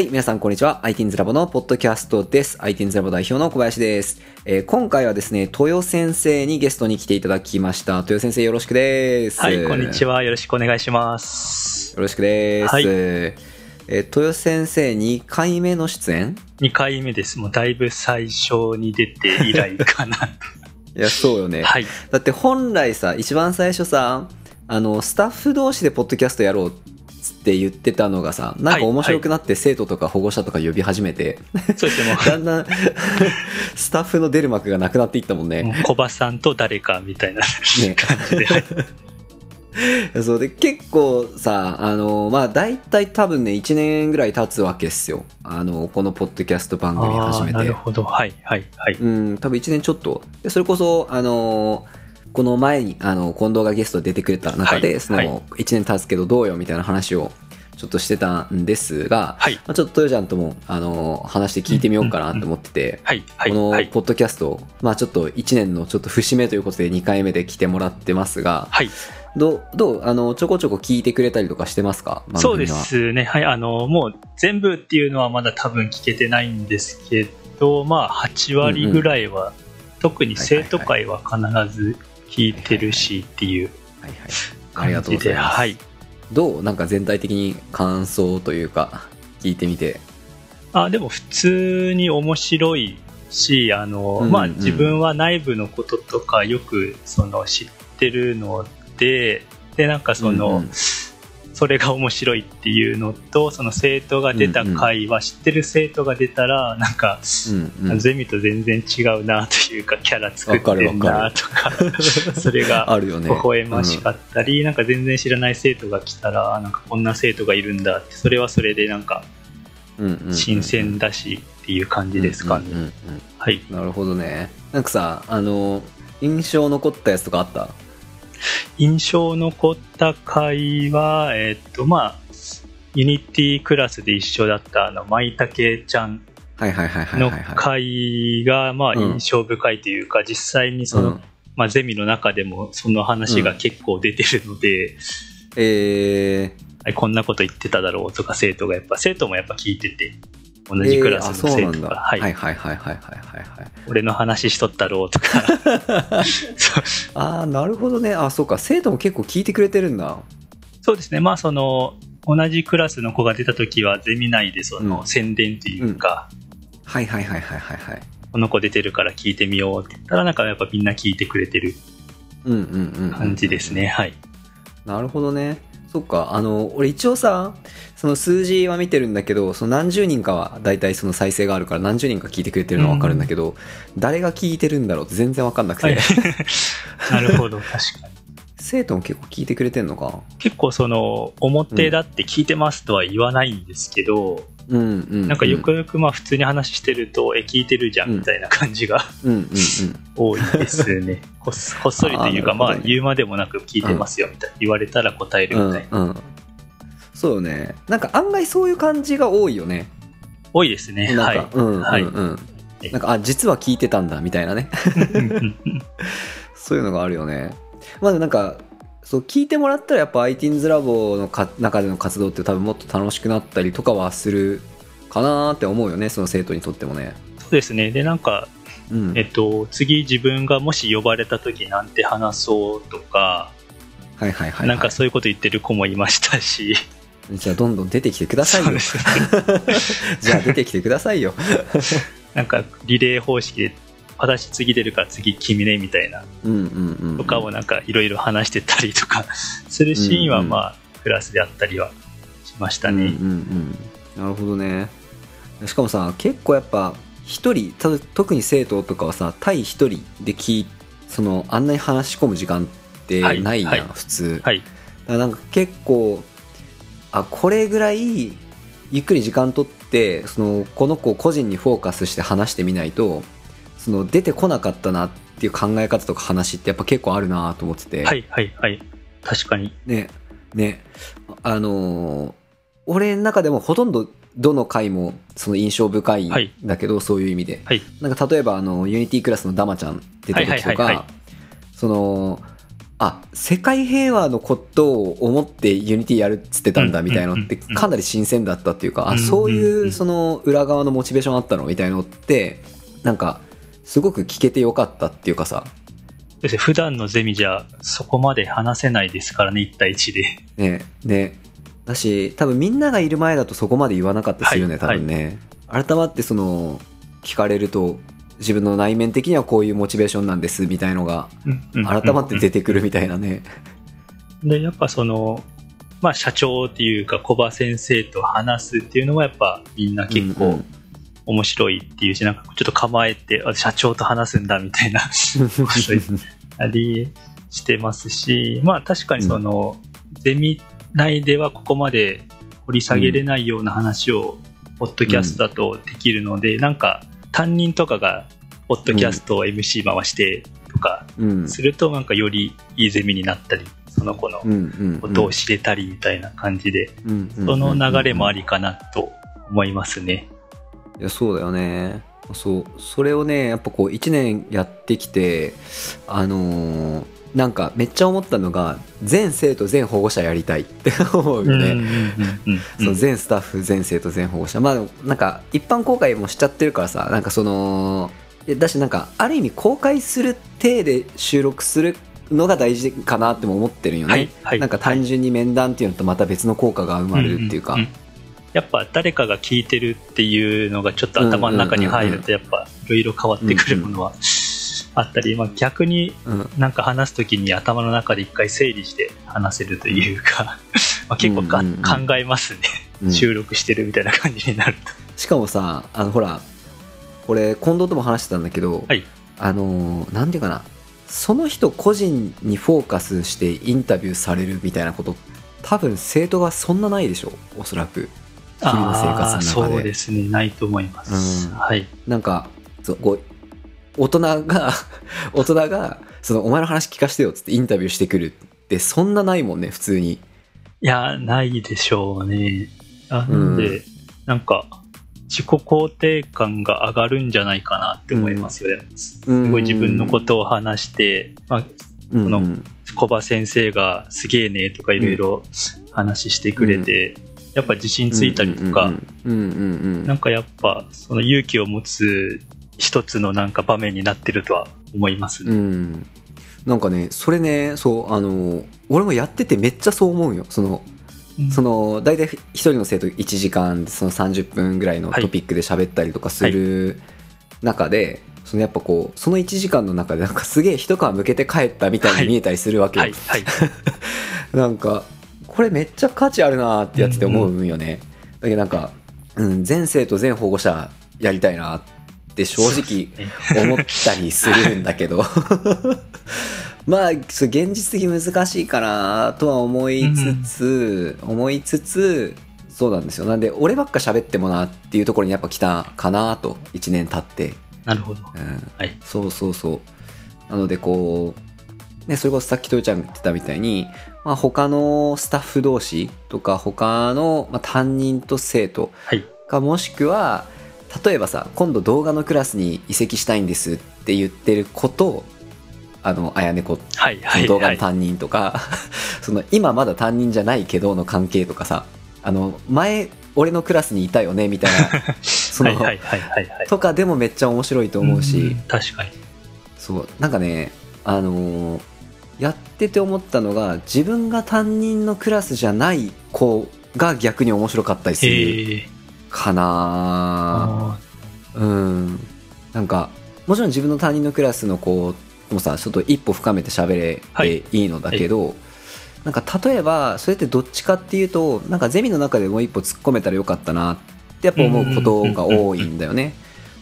はい、皆さんこんにちは。ITINS ラボのポッドキャストです。ITINS ラボ代表の小林です。えー今回はですね、豊先生にゲストに来ていただきました。豊先生よろしくです。はい、こんにちは。は。よろしくお願いします。よろしくです。はいえー豊先生2回目の出演？2回目です。もうだいぶ最初に出て以来かな。いや、そうよね。はい。だって本来さ、一番最初さ、あの、スタッフ同士でポッドキャストやろうって言ってたのがさ、なんか面白くなって生徒とか保護者とか呼び始めて、そうですね、も だんだんスタッフの出る幕がなくなっていったもんう、ね。小葉さんと誰かみたいなね感じで。はい そうで結構さあのまあ大体多分ね1年ぐらい経つわけですよあのこのポッドキャスト番組始めてなるほど。はい、はい、はい。うん多分1年ちょっとでそれこそあのこの前にあの近藤がゲストで出てくれた中で、そはい。はい。の1年経つけどどうよみたいな話をちょっとしてたんですが、はい、まあ、ちょっと豊ちゃんともあの話して聞いてみようかなと思ってて、このはい。ポッドキャスト、まあちょっと1年のちょっと節目ということで2回目で来てもらってますが、はい、どう、どう、あの、ちょこちょこ聞いてくれたりとかしてますか？そうで。すね。はい、あの、もう全部っていうのはまだ多分聞けてないんですけど、まあ、8割ぐらいは、特に生徒会は必ず聞いてるしっていうはいはい。ありがとうございます。はい。どう？なんか全体的に感想というか、聞いてみて。あでも普通に面白いしあの、うんまあ、うん自分は内部のこととかよくその知ってるのででなんかその、うんうんそれが面白いっていうのとその生徒が出た回は知ってる生徒が出たらなんか、うんうん。ゼミと全然違うなというかキャラ作ってるわかるわかなとかそれが あるよね。微笑ましかったり、なんか全然知らない生徒が来たらなんかこんな生徒がいるんだってそれはそれでなんか新鮮だしっていう感じですかね。はい。なるほどね。なんかさ、あの、印象残ったやつとかあった？印象残った回は、えっと、まあ、ユニティクラスで一緒だった、あの、舞茸ちゃんはいはいはいはいの。回が、まあ、うん印象深いというか、実際にその、うん。まあ、ゼミの中でもその話が結構出てるので、えはいこんなこと言ってただろうとか、生徒がやっぱ、生徒もやっぱ聞いてて、同ー、じクラスの。生徒が、はい、はいはいはいはいはいはいはい。俺の話しとったろうとか、ああ、なるほどね。あ、そうか。生徒も結構聞いてくれてるんだ。そうですね、まあその同じクラスの子が出た時はゼミ内でそのうん宣伝というか、はいはいはいはいはいはい。この子出てるから聞いてみようって言ったらなんかやっぱみんな聞いてくれてるうんうんうんうん。感じですね、はいなるほどね。そっか、あの、俺一応さ、その数字は見てるんだけど、その何十人かは大体その再生があるから何十人か聞いてくれてるのはわかるんだけど、誰が聞いてるんだろうって全然わかんなくて、はい。なるほど確かに。生徒も結構聞いてくれてんのか？結構その表だって聞いてますとは言わないんですけど、うんうん、うん。なんかよくよくまあ普通に話してると、え聞いてるじゃんみたいな感じがうんうんうん。多いですね こっそりというかまあ言うまでもなく聞いてますよみたいな、言われたら答えるみたいな、うんうん。そうよね。なんか案外そういう感じが多いよね。多いですねはいなんか、うんうんはいうん。なんか、あ、実は聞いてたんだ、みたいなね。そういうのがあるよね。まあなんか、そう聞いてもらったらやっぱ ITINS ラボのか中での活動って多分もっと楽しくなったりとかはするかなーって思うよね、その生徒にとってもね。そうですね。で、なんか、うん。えっと、次自分がもし呼ばれた時なんて話そうとか、はいはいはい、はい。なんかそういうこと言ってる子もいましたし、じゃあどんどん出てきてくださいよね。じゃあ出てきてくださいよ。なんかリレー方式で、私次出るから次君ねみたいな。とかをなんかいろいろ話してたりとか するシーンはまあクラスであったりはしましたね。うんうんうん。なるほどね。しかもさ、結構やっぱ、一人、た特に生徒とかはさ、対一人で聞いその、あんなに話し込む時間ってはいないやん、はい普通。はい。だからなんか結構あこれぐらいゆっくり時間取ってそのこの子個人にフォーカスして話してみないとその出てこなかったなっていう考え方とか話ってやっぱ結構あるなと思ってて、はいはいはい。確かに。ねね。あのー俺の中でもほとんどどの回もその印象深いんはい。だけど、そういう意味で。はい。なんか例えばあのユニティクラスのダマちゃん出た時とか、はいはいはいはい。そのあ世界平和のことを思ってユニティやるっつってたんだみたいなのってかなり新鮮だったっていうか、うんうんうん。あそういうその裏側のモチベーションあったのみたいなのってなんかすごく聞けてよかったっていうかさ。ですね。普段のゼミじゃそこまで話せないですからね、1対1で。ねねだし多分みんながいる前だとそこまで言わなかったですよね、はい多分ね、改まってその聞かれると自分の内面的にはこういうモチベーションなんですみたいのが改まって出てくるみたいなね。で、やっぱその、まあ社長っていうか小葉先生と話すっていうのはやっぱみんな結うんう構ん面白いっていうし、なんかちょっと構えて、あ社長と話すんだみたいな ありしてますし、まあ確かにその、ゼミ内ではここまで掘り下げれないような話を、ポッドキャストだとできるので、なんか担任とかが、ポッドキャストを MC 回してとかうん。すると、なんかよりいいゼミになったり、その子のうんうんことを知れたりみたいな感じで、うんうんその流れもありりかなと思いますね。いやそうだよね。そうそれをねやっぱこう1年やってきてあのーなんかめっちゃ思ったのが全生徒全保護者やりたいって 思うよね、全スタッフ全生徒全保護者。まあなんか一般公開もしちゃってるからさなんかそのえだしなんかある意味公開する体で収録するのが大事かなっても思ってるんよね、はいはい。なんか単純に面談っていうのとまた別の効果が生まれるっていうか、やっぱ誰かが聞いてるっていうのがちょっと頭の中に入るとやっぱいろいろ変わってくるものはあったり、まあ、逆にうん。なんか話す時に頭の中で一回整理して話せるというか まあ結構考えますね、うん。収録してるみたいな感じになると。しかもさあのほらこれ近藤とも話してたんだけど、はい。あのーなんていうかな。その人個人にフォーカスしてインタビューされるみたいなこと多分生徒がそんなないでしょおそらく日々の生活の中で。そうですね。ないと思います、うん。はい。なんかそうこう大人が 大人がそのお前の話聞かせてよっつってインタビューしてくるってそんなないもんね普通に。いや、ないでしょうね。なので、うなんか、自己肯定感が上がるんじゃないかなって思いますよ。ね。すごい自分のことを話して、まあ、うんこの小葉先生がすげえねとかいろいろ話してくれて、やっぱ自信ついたりとか、うんうんうんなんかやっぱその勇気を持つ一つのなんか場面になってるとは思いますね。うん。なんかねそれねそうあの俺もやっててめっちゃそう思うよ。そのその大体一人の生徒1時間その30分ぐらいのはい。トピックで喋ったりとかする中で、そのやっぱこうその1時間の中でなんかすげえ一皮向けて帰ったみたいに見えたりするわけよ、はい、はい。なんかこれめっちゃ価値あるなってやつって思うんよね、だけどなんか、うん、全生徒全保護者やりたいなって正直思ったりするんだけど。まあ現実的に難しいかなとは思いつつ、思いつつそうなんですよ。なんで俺ばっか喋ってもなっていうところにやっぱ来たかなと1年経って、なるほど。うん、はい。そうそうそう。なのでこうねそれこそさっきとよちゃんが言ってたみたいに、まあ、他のスタッフ同士とか他の、まあ、担任と生徒はい。かもしくは例えばさ今度動画のクラスに移籍したいんですって言ってる子とあのあやね子はい。そはい。はい。の動画の担任とか、その今まだ担任じゃないけどの関係とかさあの前俺のクラスにいたよねみたいな その、はい。はい。はい。はい。はい。とかでもめっちゃ面白いと思うし、ん確かに。そうなんかねあのーやってて思ったのが自分が担任のクラスじゃない子が逆に面白かったりする。かな。あうん。なんかもちろん自分の担任のクラスの子もさちょっと一歩深めて喋れはい。ていいのだけど、なんか例えばそれってどっちかっていうとなんかゼミの中でもう一歩突っ込めたらよかったなってやっぱ思うことが多いんだよね。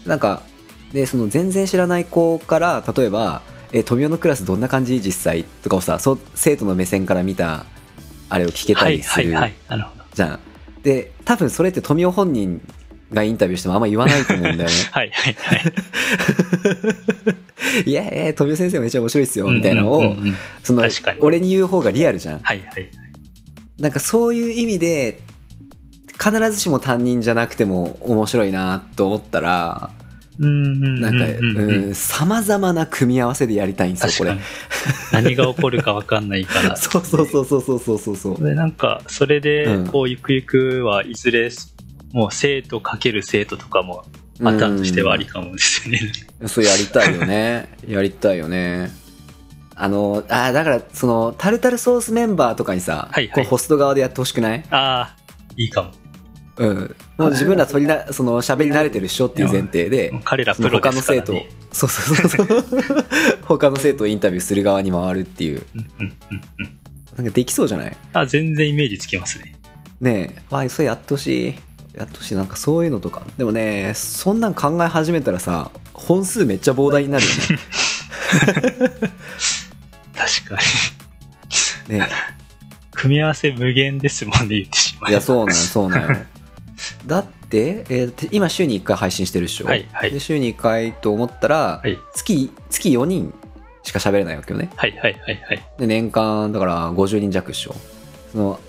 なんかでその全然知らない子から例えば「え富雄のクラスどんな感じ？実際?」とかをさそう生徒の目線から見たあれを聞け。たりする。じゃん。で多分それって富雄本人がインタビューしてもあんま言わないと思うんだよね。はい。はい。はい。いやいや、富雄先生めっちゃ面白いっすよ、みたいなのを、その俺に言う方がリアルじゃん。はい。はい。なんかそういう意味で、必ずしも担任じゃなくても面白いなと思ったら、なんか、さまざまな組み合わせでやりたいんですよ、これ。何が起こるか分かんないから。そうそうそうそうそうそうそう。で、なんか、それで、こう、ゆくゆくはいずれ、もう生徒かける生徒とかも、パターンとしてはありかもですね。そう、やりたいよね。やりたいよね。あの、あだから、その、タルタルソースメンバーとかにさ、はいはい、ホスト側でやってほしくない？ああ、いいかも。うん。もう自分ら取りな、その、喋り慣れてるっしょっていう前提で彼らプロで他の生徒をすからね。、そうそうそうそう。他の生徒をインタビューする側に回るっていう。なんかできそうじゃない？あ、全然イメージつきますね。ねえ、わあ、それやってほしい。やってほしい。なんかそういうのとか。でもね、そんなん考え始めたらさ、本数めっちゃ膨大になるよ確かに。ね。ね組み合わせ無限ですもんね、言ってしまえいや、そうなんよ、そうなんよ。だって、えーて今週に1回配信してるっしょ？はいはいで、週に1回と思ったら、はい。月、月4人しか喋れないわけよね。はいはいはいはい。で、年間、だから50人弱っしょ。その、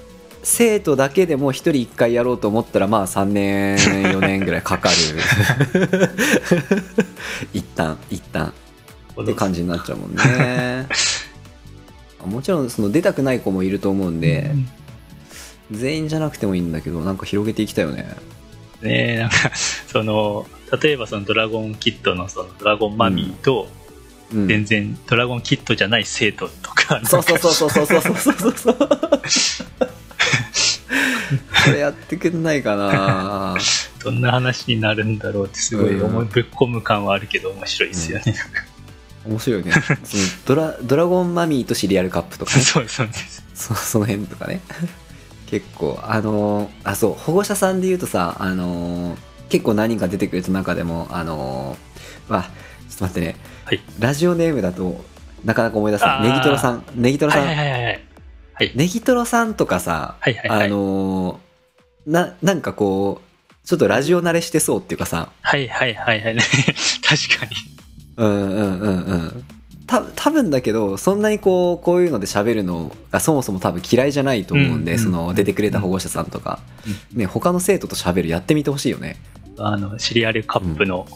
生徒だけでも1人1回やろうと思ったら、まあ3年、4年ぐらいかかる。一旦、一旦。って感じになっちゃうもんね。もちろん、その出たくない子もいると思うんで、全員じゃなくてもいいんだけど、なんか広げていきたいよね。ねえ、なんか、その、例えばそのドラゴンキットのそのドラゴンマミーと、うん。全然ドラゴンキットじゃない生徒とか、そうそうそうそうそうそうそうそうそう。これやってくんないかなどんな話になるんだろうってすごい思いぶっ込む感はあるけど面白いですよね。面白いよね。そのドラ、ドラゴンマミーとシリアルカップとかね。そうそうです。そその辺とかね結構あのーあそう保護者さんで言うとさあのー結構何人か出てくれた中でもあのーわちょっと待ってねはい。ラジオネームだとなかなか思い出せないネギトロさんネギトロはいさん、はいはいはい。はい。ネギトロさんとかさ、はいはいはいあのーななんかこうちょっとラジオ慣れしてそうっていうかさはいはいはいはい。確かに。うんうんうんうんた多分だけどそんなにこうこういうので喋るのがそもそも多分嫌いじゃないと思うんで、うんうんその出てくれた保護者さんとか、ね、他の生徒と喋るやってみてほしいよね。あの、シリアルカップの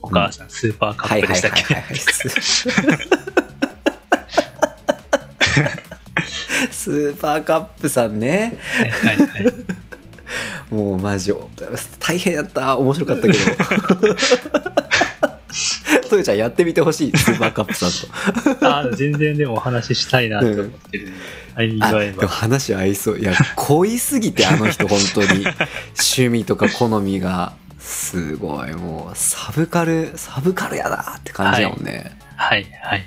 お母さん、スーパーカップでしたっけ？スーパーカップさんね。はいはいはい。もうマジ、大変やった。面白かったけど。トヨちゃんやってみてほしい、スーパーカップさんと。あ全然でもお話ししたいなと思ってるんで、はい、あ。でも話合いそう。いや、濃いすぎて、あの人、本当に。趣味とか好みが。すごい、もう、サブカル、サブカルやなって感じやもんね。はいはい。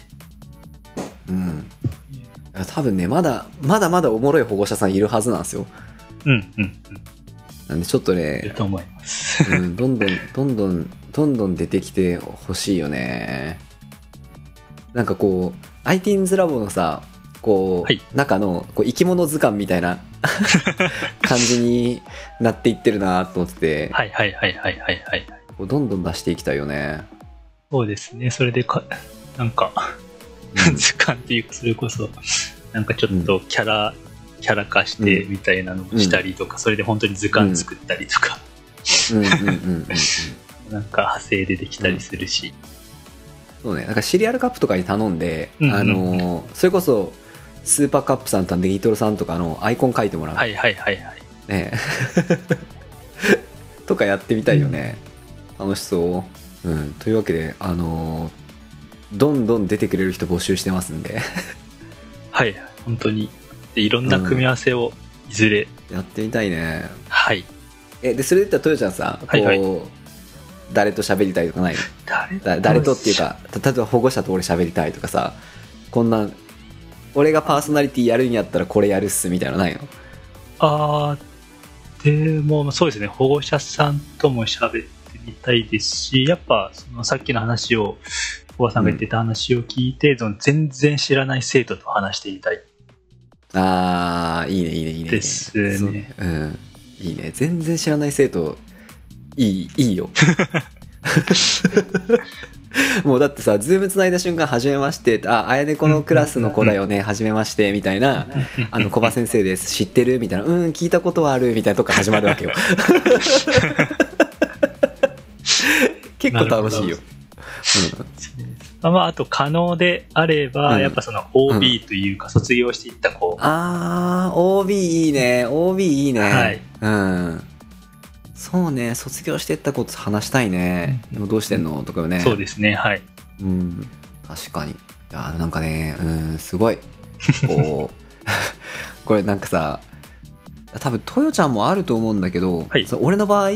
うん。いや多分ね、まだ、まだまだおもろい保護者さんいるはずなんですよ。うんうんうん。なんでちょっといるね、と思います。うん、どんどん、どんどん、どんどん出てきてほしいよね。なんかこう、ITINS ラボのさ、こう、はい中のこう生き物図鑑みたいな 感じになっていってるなと思ってて、はいはいはいはいはいはい。こうどんどん出していきたいよね。そうですね。それでか、なんか、うん図鑑っていうか、それこそ、なんかちょっとキャラ、キャラ化してみたいなのをしたりとか、それで本当に図鑑作ったりとか、うんうんうんうんうん。なんか派生でできたりするし。そうね、なんかシリアルカップとかに頼んで、うんうんあのーそれこそ、スーパーカップさんとネギトロさんとかのアイコン書いてもらう。はいはいはいはい。ね とかやってみたいよね。楽しそう。うん。というわけで、あのーどんどん出てくれる人募集してますんで、はい、本当に。でいろんな組み合わせをいずれ、やってみたいね。はい。え、で、それで言ったら、トヨちゃんさ、こう、はいはい誰と喋りたいとかない誰だ誰とっていうか、た例えば保護者と俺喋りたいとかさ、こんな、俺がパーソナリティやるんやったらこれやるっすみたいなのないの？あーでもそうですね保護者さんとも喋ってみたいですしやっぱそのさっきの話をおばさんが言ってた話を聞いて、その全然知らない生徒と話してみたいあー、いいね、いいね、いいね。ですねうん。いいね。全然知らない生徒、いい、いいよ。もうだってさ、ズームつないだ瞬間、はじめまして、あ、あやねこのクラスの子だよね、はじめまして、みたいな、あの、小葉先生です、知ってる？みたいな、うん、聞いたことはある、みたいなとこから始まるわけよ。結構楽しいよ。まあまあ、あと可能であれば、うんやっぱその OB というか、卒業していった子、あー、OB いいね。OB いいね。はいうん。そうね、卒業してったこと話したいね。でもどうしてんの？とかよね。そうですね、はい。うん。確かに。いや、なんかね、うん、すごい。こう、これなんかさ、多分、トヨちゃんもあると思うんだけど、はいそう俺の場合、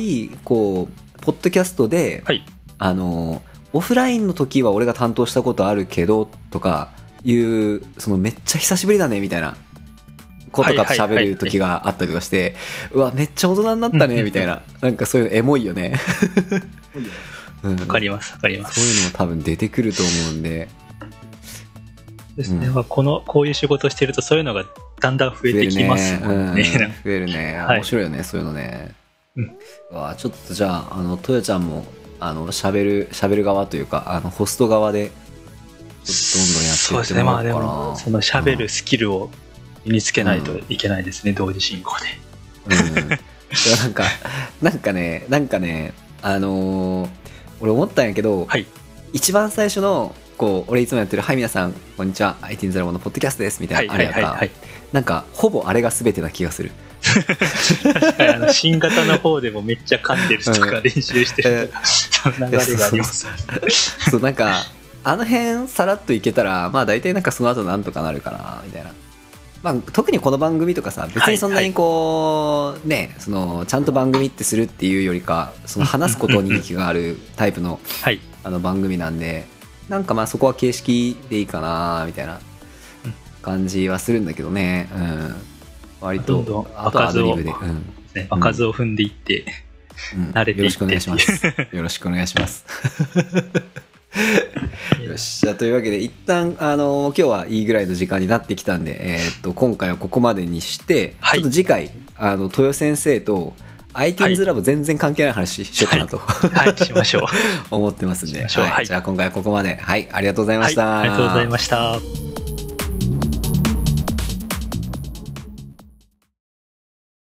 こう、ポッドキャストで、はい。あの、オフラインの時は俺が担当したことあるけど、とかいう、そのめっちゃ久しぶりだね、みたいな。子とかと喋る時があったりとかして、うわ、めっちゃ大人になったね、みたいな。なんかそういうのエモいよね。うん、わかります、わかります。そういうのも多分出てくると思うんで。ですね。うんまあ、この、こういう仕事してるとそういうのがだんだん増えてきますもんね。増えるね。うん増えるね。はい面白いよね、そういうのね。うんうわちょっとじゃあ、あの、トヨちゃんも、あの、喋る、喋る側というか、あの、ホスト側で、どんどんやってそうですね。まあでいってもらおうかな。も、その喋るスキルを身につけないといけないですね、同時進行で。うん。なんか、なんかね、なんかね、あのー俺思ったんやけど、はい。一番最初の、こう、俺いつもやってる、はい、皆さん、こんにちは、IT ゼロのポッドキャストです、みたはいいな、あれやった。なんか、ほぼあれが全てな気がする。確かにあの新型の方でもめっちゃ噛んでる人が練習してる、流れがあります。そう、なんか、あの辺さらっといけたら、まあ大体なんかその後なんとかなるかな、みたいな。まあ特にこの番組とかさ、別にそんなにこう、ね、その、ちゃんと番組ってするっていうよりか、その話すことに気がある タイプのはい。あの番組なんで、なんかまあそこは形式でいいかな、みたいなうん感じはするんだけどね。うん。割と、どんどんあとはアドリブで。場うん。ね、場数を踏んでいって、うん慣れていってよろしくお願いします。よろしくお願いします。よし。じゃあ、というわけで、一旦、あの、今日はいいぐらいの時間になってきたんで、えーっと、今回はここまでにして、はいちょっと次回、あの、豊先生と、iTunes ラボ全然関係ない話しようかなと、はい、しましょう。思ってますんで、はいじゃあ今回はここまで。はい、ありがとうございまはい、した。ありがとうございました。